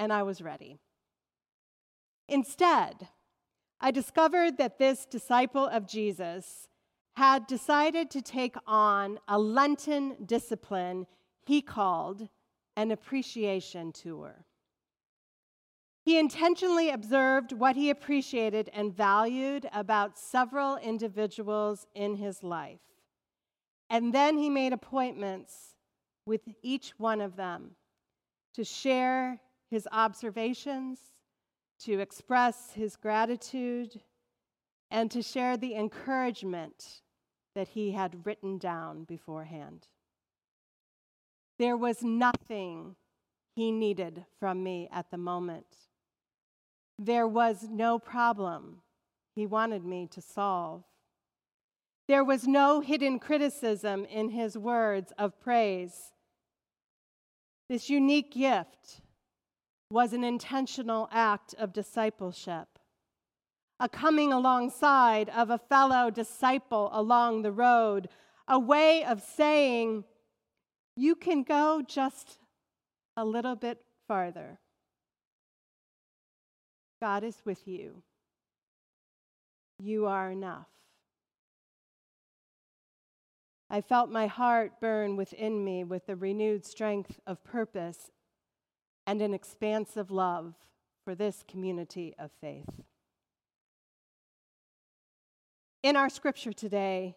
and I was ready. Instead, I discovered that this disciple of Jesus had decided to take on a Lenten discipline he called an appreciation tour. He intentionally observed what he appreciated and valued about several individuals in his life. And then he made appointments with each one of them to share his observations, to express his gratitude, and to share the encouragement that he had written down beforehand. There was nothing he needed from me at the moment. There was no problem he wanted me to solve. There was no hidden criticism in his words of praise. This unique gift was an intentional act of discipleship, a coming alongside of a fellow disciple along the road, a way of saying, You can go just a little bit farther. God is with you. You are enough. I felt my heart burn within me with the renewed strength of purpose and an expansive love for this community of faith. In our scripture today,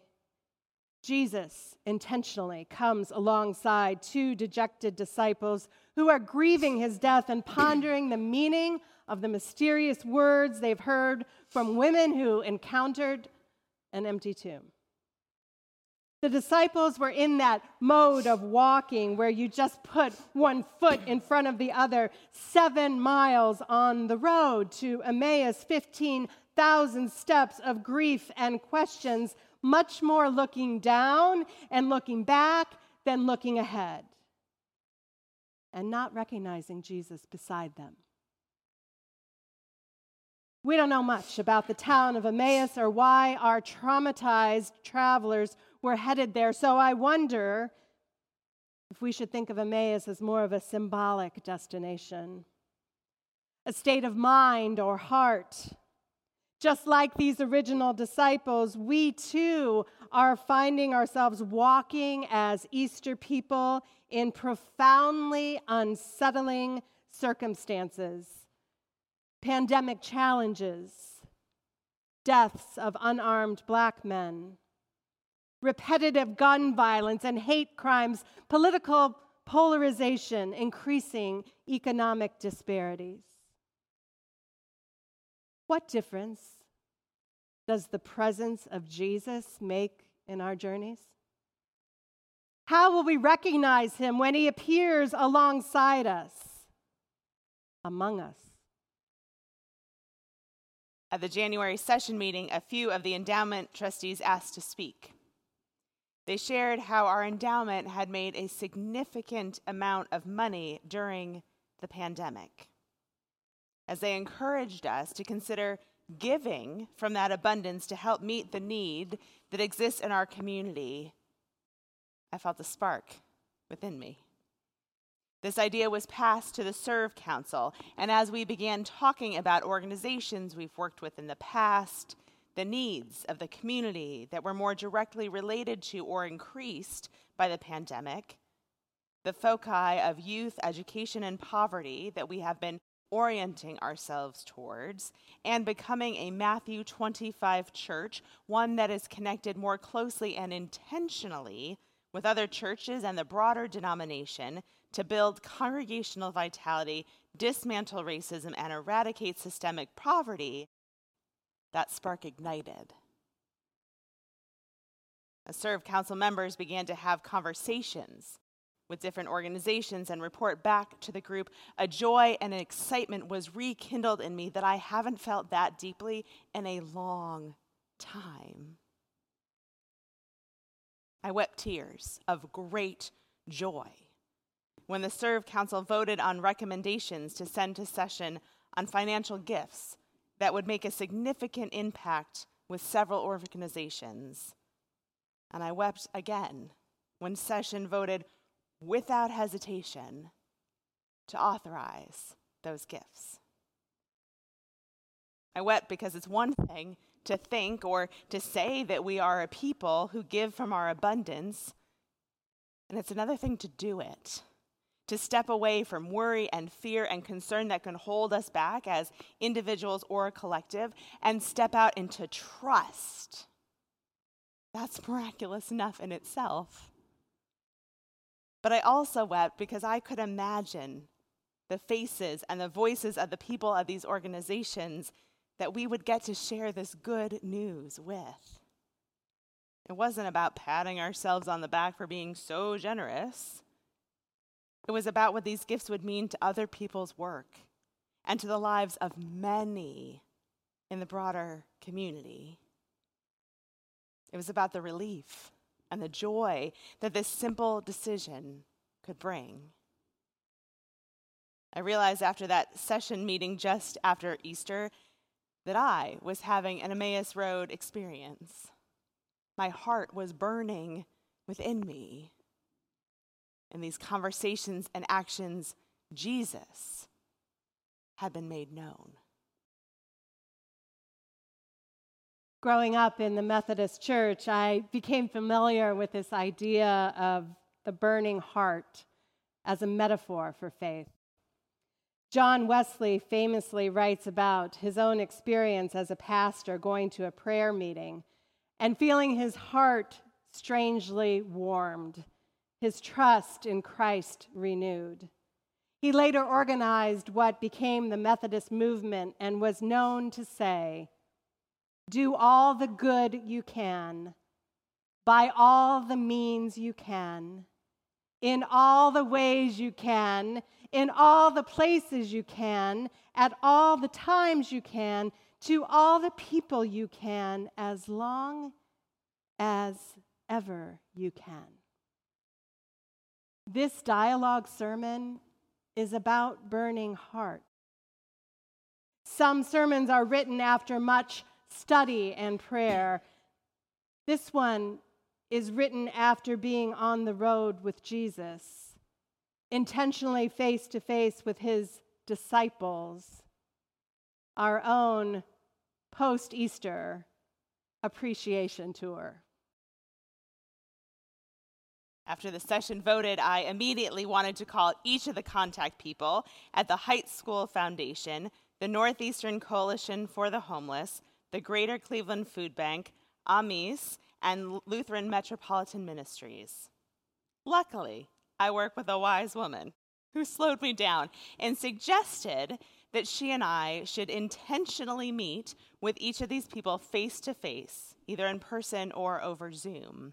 Jesus intentionally comes alongside two dejected disciples who are grieving his death and pondering the meaning of the mysterious words they've heard from women who encountered an empty tomb. The disciples were in that mode of walking where you just put one foot in front of the other, seven miles on the road to Emmaus, 15,000 steps of grief and questions, much more looking down and looking back than looking ahead, and not recognizing Jesus beside them. We don't know much about the town of Emmaus or why our traumatized travelers were headed there, so I wonder if we should think of Emmaus as more of a symbolic destination, a state of mind or heart. Just like these original disciples, we too are finding ourselves walking as Easter people in profoundly unsettling circumstances pandemic challenges, deaths of unarmed black men, repetitive gun violence and hate crimes, political polarization, increasing economic disparities. What difference does the presence of Jesus make in our journeys? How will we recognize him when he appears alongside us, among us? At the January session meeting, a few of the endowment trustees asked to speak. They shared how our endowment had made a significant amount of money during the pandemic. As they encouraged us to consider giving from that abundance to help meet the need that exists in our community, I felt a spark within me. This idea was passed to the Serve Council, and as we began talking about organizations we've worked with in the past, the needs of the community that were more directly related to or increased by the pandemic, the foci of youth, education, and poverty that we have been orienting ourselves towards, and becoming a Matthew 25 church, one that is connected more closely and intentionally with other churches and the broader denomination to build congregational vitality, dismantle racism, and eradicate systemic poverty, that spark ignited. As Serve Council members began to have conversations with different organizations and report back to the group, a joy and an excitement was rekindled in me that I haven't felt that deeply in a long time. I wept tears of great joy when the Serve Council voted on recommendations to send to session on financial gifts that would make a significant impact with several organizations. And I wept again when session voted without hesitation to authorize those gifts. I wept because it's one thing to think or to say that we are a people who give from our abundance, and it's another thing to do it. To step away from worry and fear and concern that can hold us back as individuals or a collective and step out into trust. That's miraculous enough in itself. But I also wept because I could imagine the faces and the voices of the people of these organizations that we would get to share this good news with. It wasn't about patting ourselves on the back for being so generous. It was about what these gifts would mean to other people's work and to the lives of many in the broader community. It was about the relief and the joy that this simple decision could bring. I realized after that session meeting just after Easter that I was having an Emmaus Road experience. My heart was burning within me. In these conversations and actions, Jesus had been made known. Growing up in the Methodist Church, I became familiar with this idea of the burning heart as a metaphor for faith. John Wesley famously writes about his own experience as a pastor going to a prayer meeting and feeling his heart strangely warmed, his trust in Christ renewed. He later organized what became the Methodist movement and was known to say, Do all the good you can, by all the means you can, in all the ways you can, in all the places you can, at all the times you can, to all the people you can, as long as ever you can. This dialogue sermon is about burning heart. Some sermons are written after much study and prayer. This one is written after being on the road with Jesus intentionally face to face with his disciples, our own post Easter appreciation tour. After the session voted, I immediately wanted to call each of the contact people at the Heights School Foundation, the Northeastern Coalition for the Homeless, the Greater Cleveland Food Bank, AMIS, and Lutheran Metropolitan Ministries. Luckily, I work with a wise woman who slowed me down and suggested that she and I should intentionally meet with each of these people face to face, either in person or over Zoom.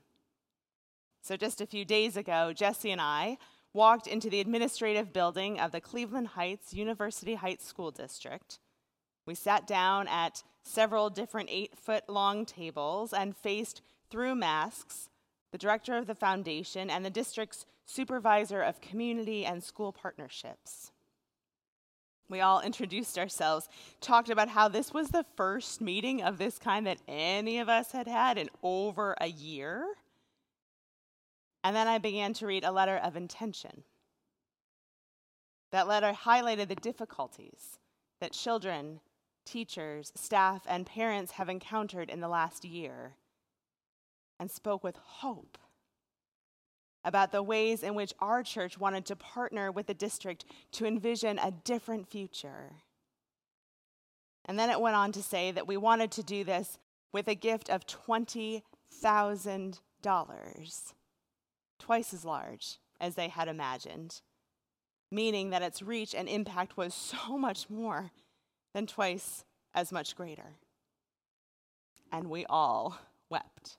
So, just a few days ago, Jesse and I walked into the administrative building of the Cleveland Heights University Heights School District. We sat down at several different eight foot long tables and faced through masks the director of the foundation and the district's supervisor of community and school partnerships. We all introduced ourselves, talked about how this was the first meeting of this kind that any of us had had in over a year. And then I began to read a letter of intention. That letter highlighted the difficulties that children, teachers, staff, and parents have encountered in the last year and spoke with hope about the ways in which our church wanted to partner with the district to envision a different future. And then it went on to say that we wanted to do this with a gift of $20,000, twice as large as they had imagined, meaning that its reach and impact was so much more than twice as much greater. And we all wept.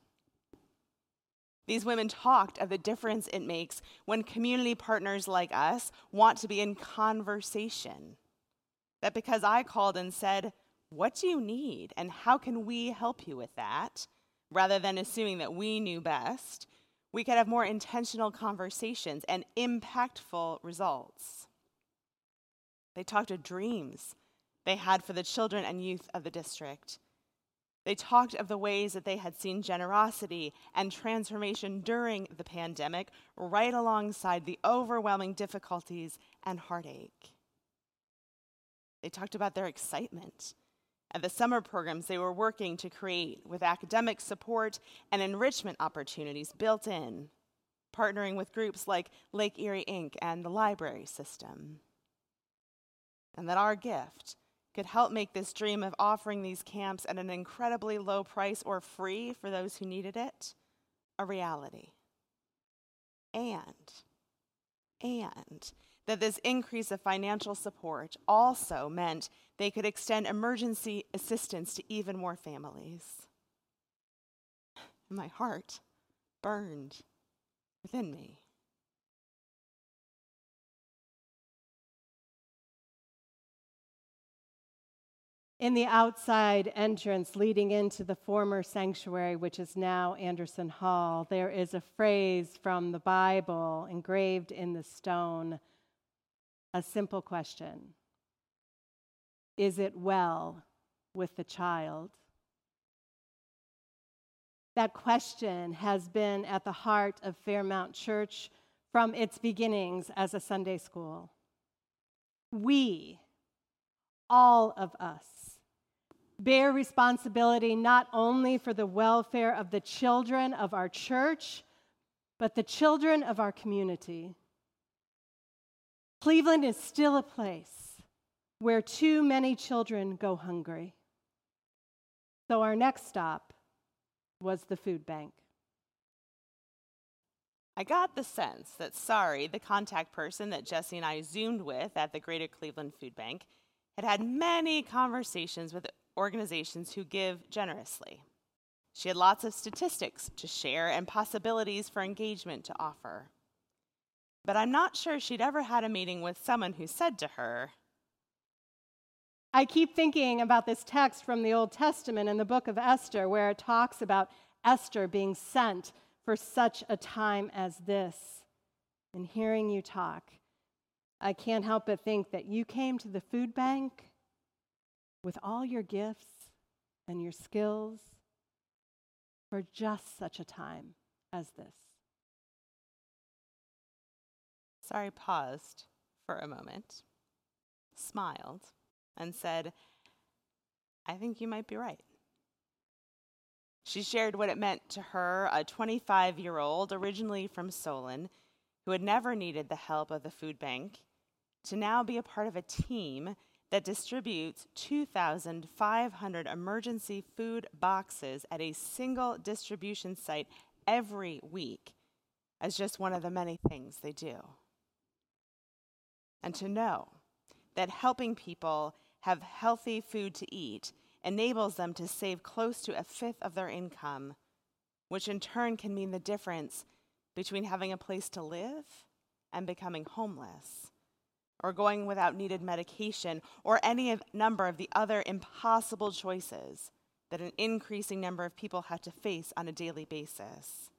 These women talked of the difference it makes when community partners like us want to be in conversation. That because I called and said, What do you need? And how can we help you with that? Rather than assuming that we knew best, we could have more intentional conversations and impactful results. They talked of dreams they had for the children and youth of the district they talked of the ways that they had seen generosity and transformation during the pandemic, right alongside the overwhelming difficulties and heartache. They talked about their excitement at the summer programs they were working to create with academic support and enrichment opportunities built in, partnering with groups like Lake Erie Ink and the library system. And that our gift could help make this dream of offering these camps at an incredibly low price or free for those who needed it a reality. And, and that this increase of financial support also meant they could extend emergency assistance to even more families. My heart burned within me. In the outside entrance leading into the former sanctuary, which is now Anderson Hall, there is a phrase from the Bible engraved in the stone. A simple question Is it well with the child? That question has been at the heart of Fairmount Church from its beginnings as a Sunday school. We, all of us, bear responsibility not only for the welfare of the children of our church, but the children of our community. Cleveland is still a place where too many children go hungry. So our next stop was the food bank. I got the sense that Sari, the contact person that Jesse and I Zoomed with at the Greater Cleveland Food Bank, had had many conversations with organizations who give generously. She had lots of statistics to share and possibilities for engagement to offer. But I'm not sure she'd ever had a meeting with someone who said to her, I keep thinking about this text from the Old Testament in the book of Esther, where it talks about Esther being sent for such a time as this. And hearing you talk, I can't help but think that you came to the food bank with all your gifts and your skills for just such a time as this. Sari paused for a moment, smiled, and said, I think you might be right. She shared what it meant to her, a 25 year old, originally from Solon, who had never needed the help of the food bank, to now be a part of a team that distributes 2,500 emergency food boxes at a single distribution site every week as just one of the many things they do. And to know that helping people have healthy food to eat enables them to save close to a fifth of their income, which in turn can mean the difference between having a place to live and becoming homeless or going without needed medication, or any of, number of the other impossible choices that an increasing number of people have to face on a daily basis.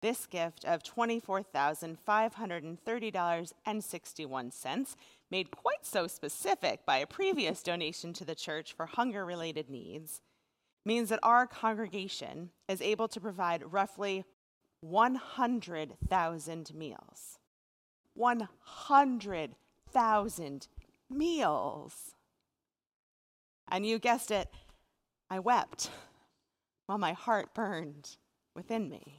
This gift of $24,530.61, made quite so specific by a previous donation to the church for hunger related needs, means that our congregation is able to provide roughly 100,000 meals. 100,000 meals. And you guessed it, I wept while my heart burned within me.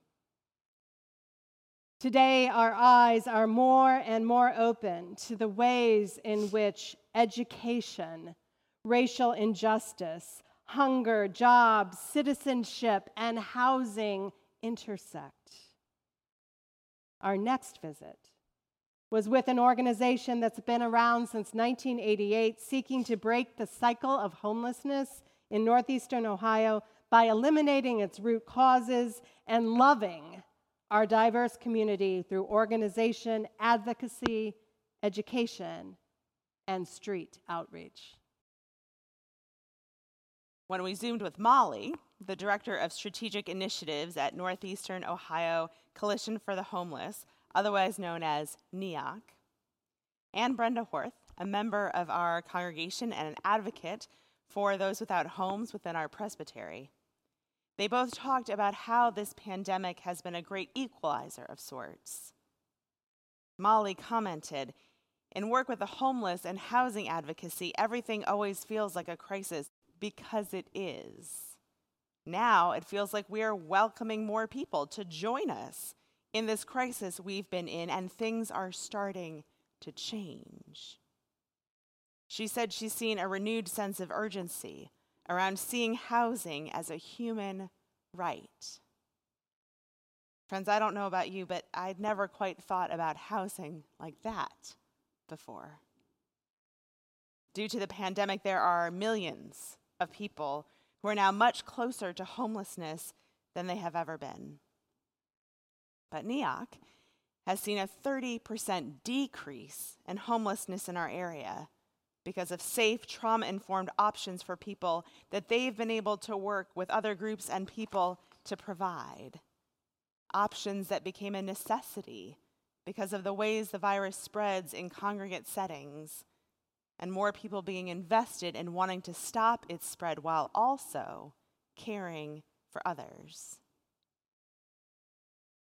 Today, our eyes are more and more open to the ways in which education, racial injustice, hunger, jobs, citizenship, and housing intersect. Our next visit was with an organization that's been around since 1988, seeking to break the cycle of homelessness in northeastern Ohio by eliminating its root causes and loving our diverse community through organization, advocacy, education, and street outreach. When we zoomed with Molly, the director of strategic initiatives at Northeastern Ohio Coalition for the Homeless, otherwise known as NEOC, and Brenda Horth, a member of our congregation and an advocate for those without homes within our presbytery. They both talked about how this pandemic has been a great equalizer of sorts. Molly commented, in work with the homeless and housing advocacy, everything always feels like a crisis because it is. Now it feels like we are welcoming more people to join us in this crisis we've been in, and things are starting to change. She said she's seen a renewed sense of urgency around seeing housing as a human right. Friends, I don't know about you, but I'd never quite thought about housing like that before. Due to the pandemic, there are millions of people who are now much closer to homelessness than they have ever been. But NEOC has seen a 30% decrease in homelessness in our area because of safe, trauma informed options for people that they've been able to work with other groups and people to provide. Options that became a necessity because of the ways the virus spreads in congregate settings, and more people being invested in wanting to stop its spread while also caring for others.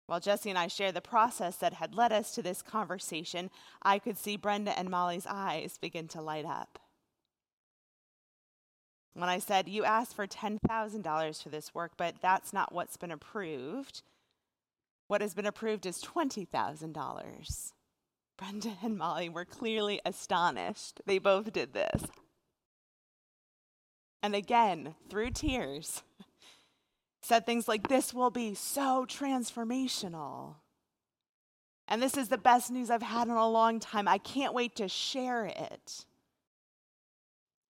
While Jesse and I shared the process that had led us to this conversation, I could see Brenda and Molly's eyes begin to light up. When I said, You asked for $10,000 for this work, but that's not what's been approved, what has been approved is $20,000. Brenda and Molly were clearly astonished. They both did this. And again, through tears, said things like, This will be so transformational. And this is the best news I've had in a long time. I can't wait to share it.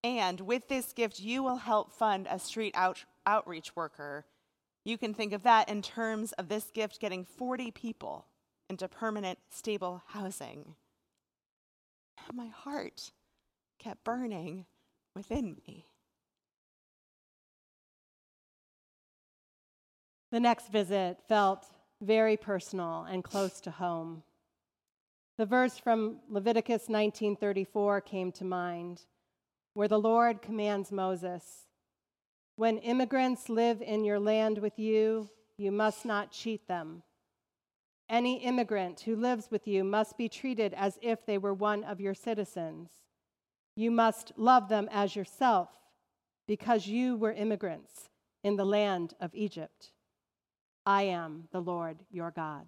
And with this gift, you will help fund a street out- outreach worker. You can think of that in terms of this gift getting 40 people into permanent, stable housing. My heart kept burning within me. The next visit felt very personal and close to home. The verse from Leviticus 19:34 came to mind, where the Lord commands Moses, "When immigrants live in your land with you, you must not cheat them. Any immigrant who lives with you must be treated as if they were one of your citizens. You must love them as yourself, because you were immigrants in the land of Egypt." I am the Lord your God.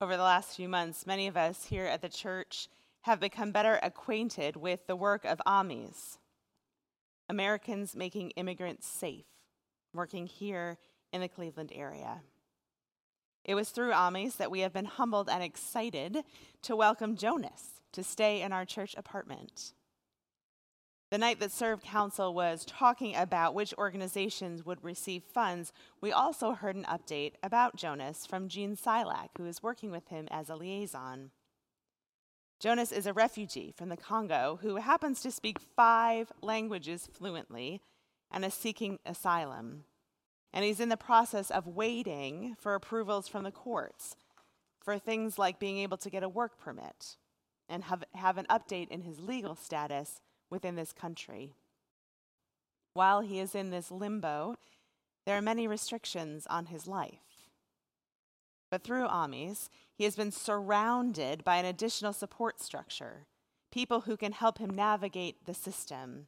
Over the last few months, many of us here at the church have become better acquainted with the work of AMIS, Americans Making Immigrants Safe, working here in the Cleveland area. It was through AMIS that we have been humbled and excited to welcome Jonas to stay in our church apartment. The night that Serve Council was talking about which organizations would receive funds, we also heard an update about Jonas from Jean Silak, who is working with him as a liaison. Jonas is a refugee from the Congo who happens to speak five languages fluently and is seeking asylum. And he's in the process of waiting for approvals from the courts for things like being able to get a work permit and have, have an update in his legal status within this country. While he is in this limbo, there are many restrictions on his life. But through AMIS, he has been surrounded by an additional support structure people who can help him navigate the system,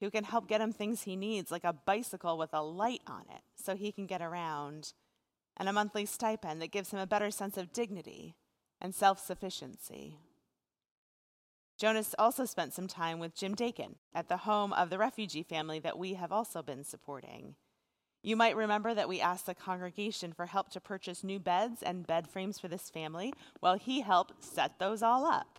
who can help get him things he needs, like a bicycle with a light on it so he can get around, and a monthly stipend that gives him a better sense of dignity and self sufficiency. Jonas also spent some time with Jim Dakin at the home of the refugee family that we have also been supporting. You might remember that we asked the congregation for help to purchase new beds and bed frames for this family. Well, he helped set those all up.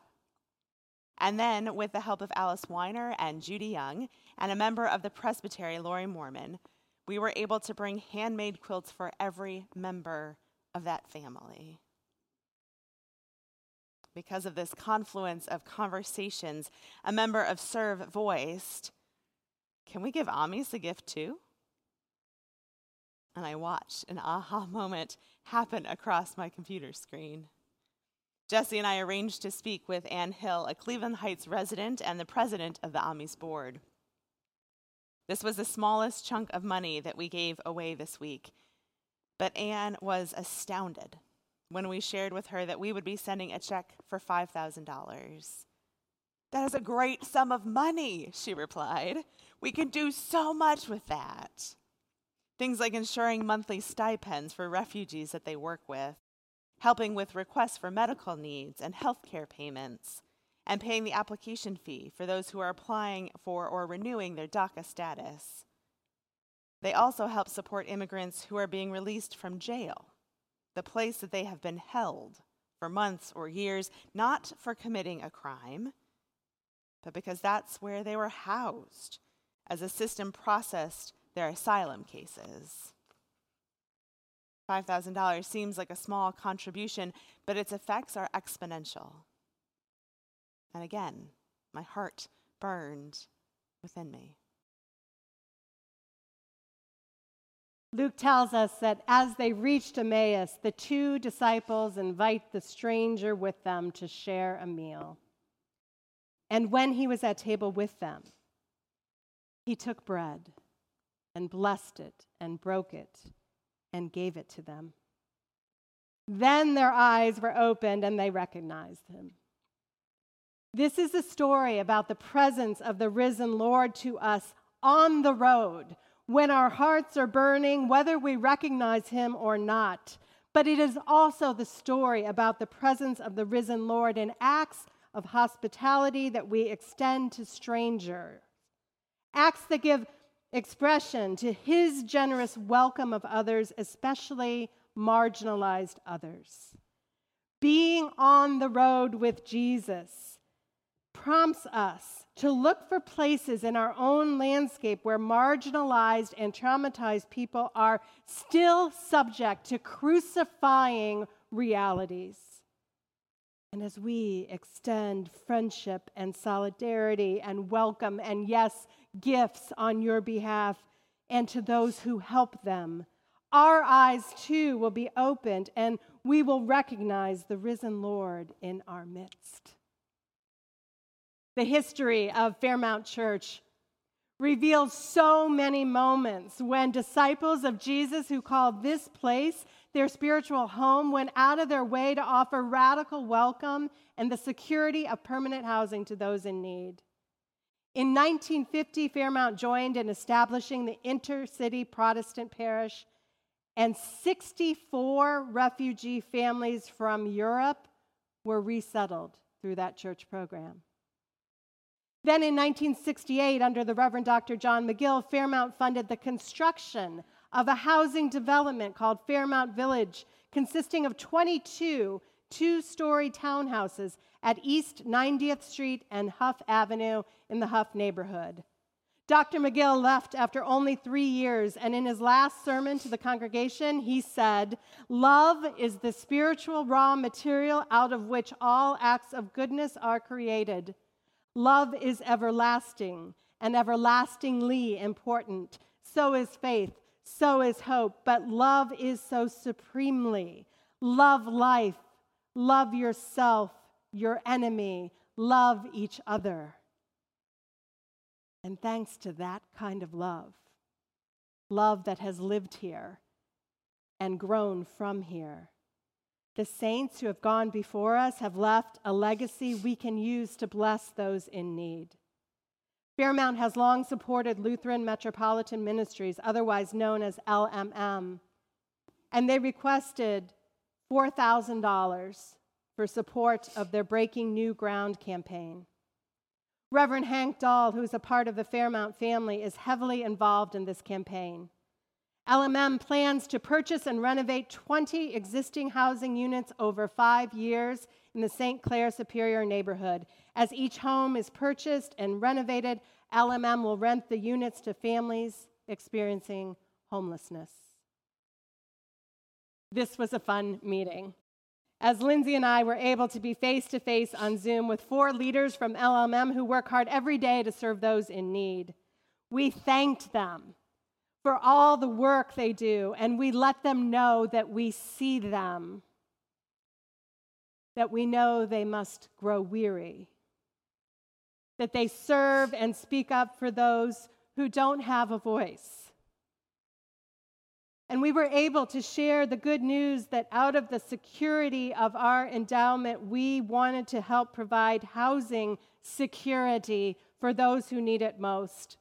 And then, with the help of Alice Weiner and Judy Young, and a member of the presbytery, Lori Mormon, we were able to bring handmade quilts for every member of that family. Because of this confluence of conversations, a member of Serve voiced, Can we give Amis a gift too? And I watched an aha moment happen across my computer screen. Jesse and I arranged to speak with Ann Hill, a Cleveland Heights resident and the president of the Amis board. This was the smallest chunk of money that we gave away this week, but Ann was astounded when we shared with her that we would be sending a check for $5,000. That is a great sum of money, she replied. We can do so much with that. Things like ensuring monthly stipends for refugees that they work with, helping with requests for medical needs and health care payments, and paying the application fee for those who are applying for or renewing their DACA status. They also help support immigrants who are being released from jail the place that they have been held for months or years, not for committing a crime, but because that's where they were housed as the system processed their asylum cases. $5,000 seems like a small contribution, but its effects are exponential. And again, my heart burned within me. Luke tells us that as they reached Emmaus, the two disciples invite the stranger with them to share a meal. And when he was at table with them, he took bread and blessed it and broke it and gave it to them. Then their eyes were opened and they recognized him. This is a story about the presence of the risen Lord to us on the road when our hearts are burning, whether we recognize him or not. But it is also the story about the presence of the risen Lord in acts of hospitality that we extend to strangers, acts that give expression to his generous welcome of others, especially marginalized others. Being on the road with Jesus prompts us to look for places in our own landscape where marginalized and traumatized people are still subject to crucifying realities. And as we extend friendship and solidarity and welcome and, yes, gifts on your behalf and to those who help them, our eyes too will be opened and we will recognize the risen Lord in our midst. The history of Fairmount Church reveals so many moments when disciples of Jesus who called this place their spiritual home went out of their way to offer radical welcome and the security of permanent housing to those in need. In 1950, Fairmount joined in establishing the inner city Protestant parish, and 64 refugee families from Europe were resettled through that church program. Then in 1968, under the Reverend Dr. John McGill, Fairmount funded the construction of a housing development called Fairmount Village, consisting of 22 two story townhouses at East 90th Street and Hough Avenue in the Hough neighborhood. Dr. McGill left after only three years, and in his last sermon to the congregation, he said, Love is the spiritual raw material out of which all acts of goodness are created. Love is everlasting and everlastingly important. So is faith, so is hope, but love is so supremely. Love life, love yourself, your enemy, love each other. And thanks to that kind of love, love that has lived here and grown from here, the saints who have gone before us have left a legacy we can use to bless those in need. Fairmount has long supported Lutheran Metropolitan Ministries, otherwise known as LMM, and they requested $4,000 for support of their Breaking New Ground campaign. Reverend Hank Dahl, who's a part of the Fairmount family, is heavily involved in this campaign. LMM plans to purchase and renovate 20 existing housing units over five years in the St. Clair Superior neighborhood. As each home is purchased and renovated, LMM will rent the units to families experiencing homelessness. This was a fun meeting. as Lindsay and I were able to be face to face on Zoom with four leaders from LMM who work hard every day to serve those in need. We thanked them for all the work they do, and we let them know that we see them, that we know they must grow weary, that they serve and speak up for those who don't have a voice. And we were able to share the good news that out of the security of our endowment, we wanted to help provide housing security for those who need it most.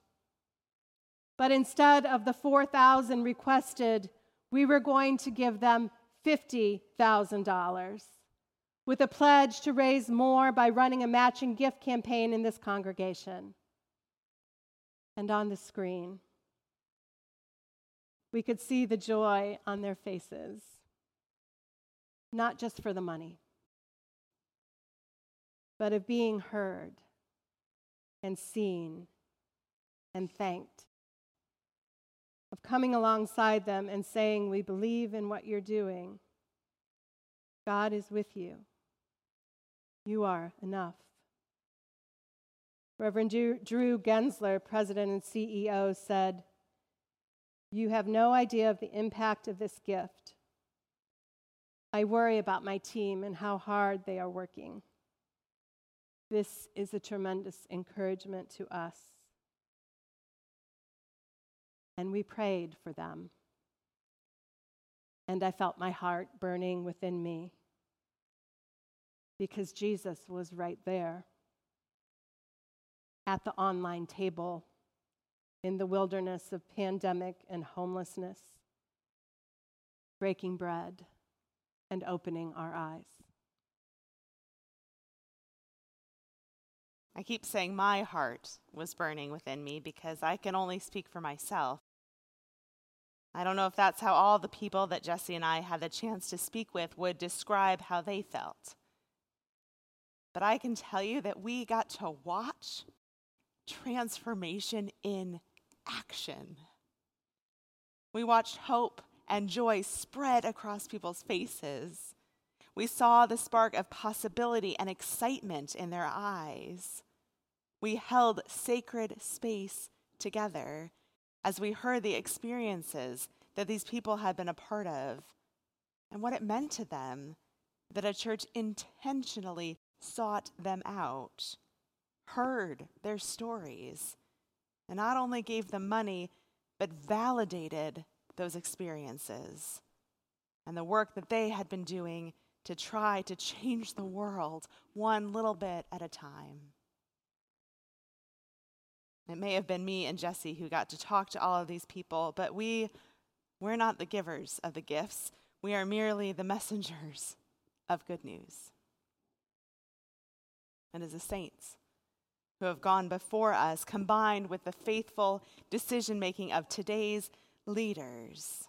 But instead of the 4,000 requested, we were going to give them $50,000 with a pledge to raise more by running a matching gift campaign in this congregation. And on the screen, we could see the joy on their faces, not just for the money, but of being heard and seen and thanked of coming alongside them and saying, We believe in what you're doing. God is with you. You are enough. Reverend Drew Gensler, president and CEO, said, You have no idea of the impact of this gift. I worry about my team and how hard they are working. This is a tremendous encouragement to us and we prayed for them. And I felt my heart burning within me because Jesus was right there at the online table in the wilderness of pandemic and homelessness, breaking bread and opening our eyes. I keep saying my heart was burning within me because I can only speak for myself. I don't know if that's how all the people that Jesse and I had the chance to speak with would describe how they felt. But I can tell you that we got to watch transformation in action. We watched hope and joy spread across people's faces. We saw the spark of possibility and excitement in their eyes. We held sacred space together as we heard the experiences that these people had been a part of and what it meant to them that a church intentionally sought them out, heard their stories, and not only gave them money, but validated those experiences and the work that they had been doing to try to change the world one little bit at a time. It may have been me and Jesse who got to talk to all of these people, but we, we're not the givers of the gifts. We are merely the messengers of good news. And as the saints who have gone before us, combined with the faithful decision making of today's leaders,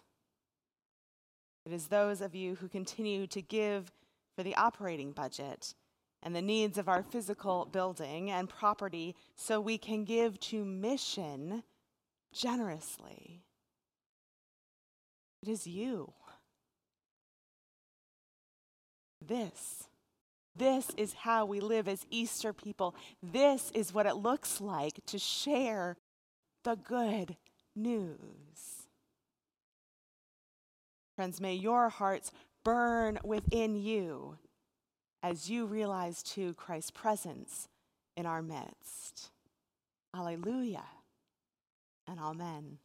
it is those of you who continue to give for the operating budget and the needs of our physical building and property so we can give to mission generously. It is you. This. This is how we live as Easter people. This is what it looks like to share the good news. Friends, may your hearts burn within you as you realize too Christ's presence in our midst. Alleluia and amen.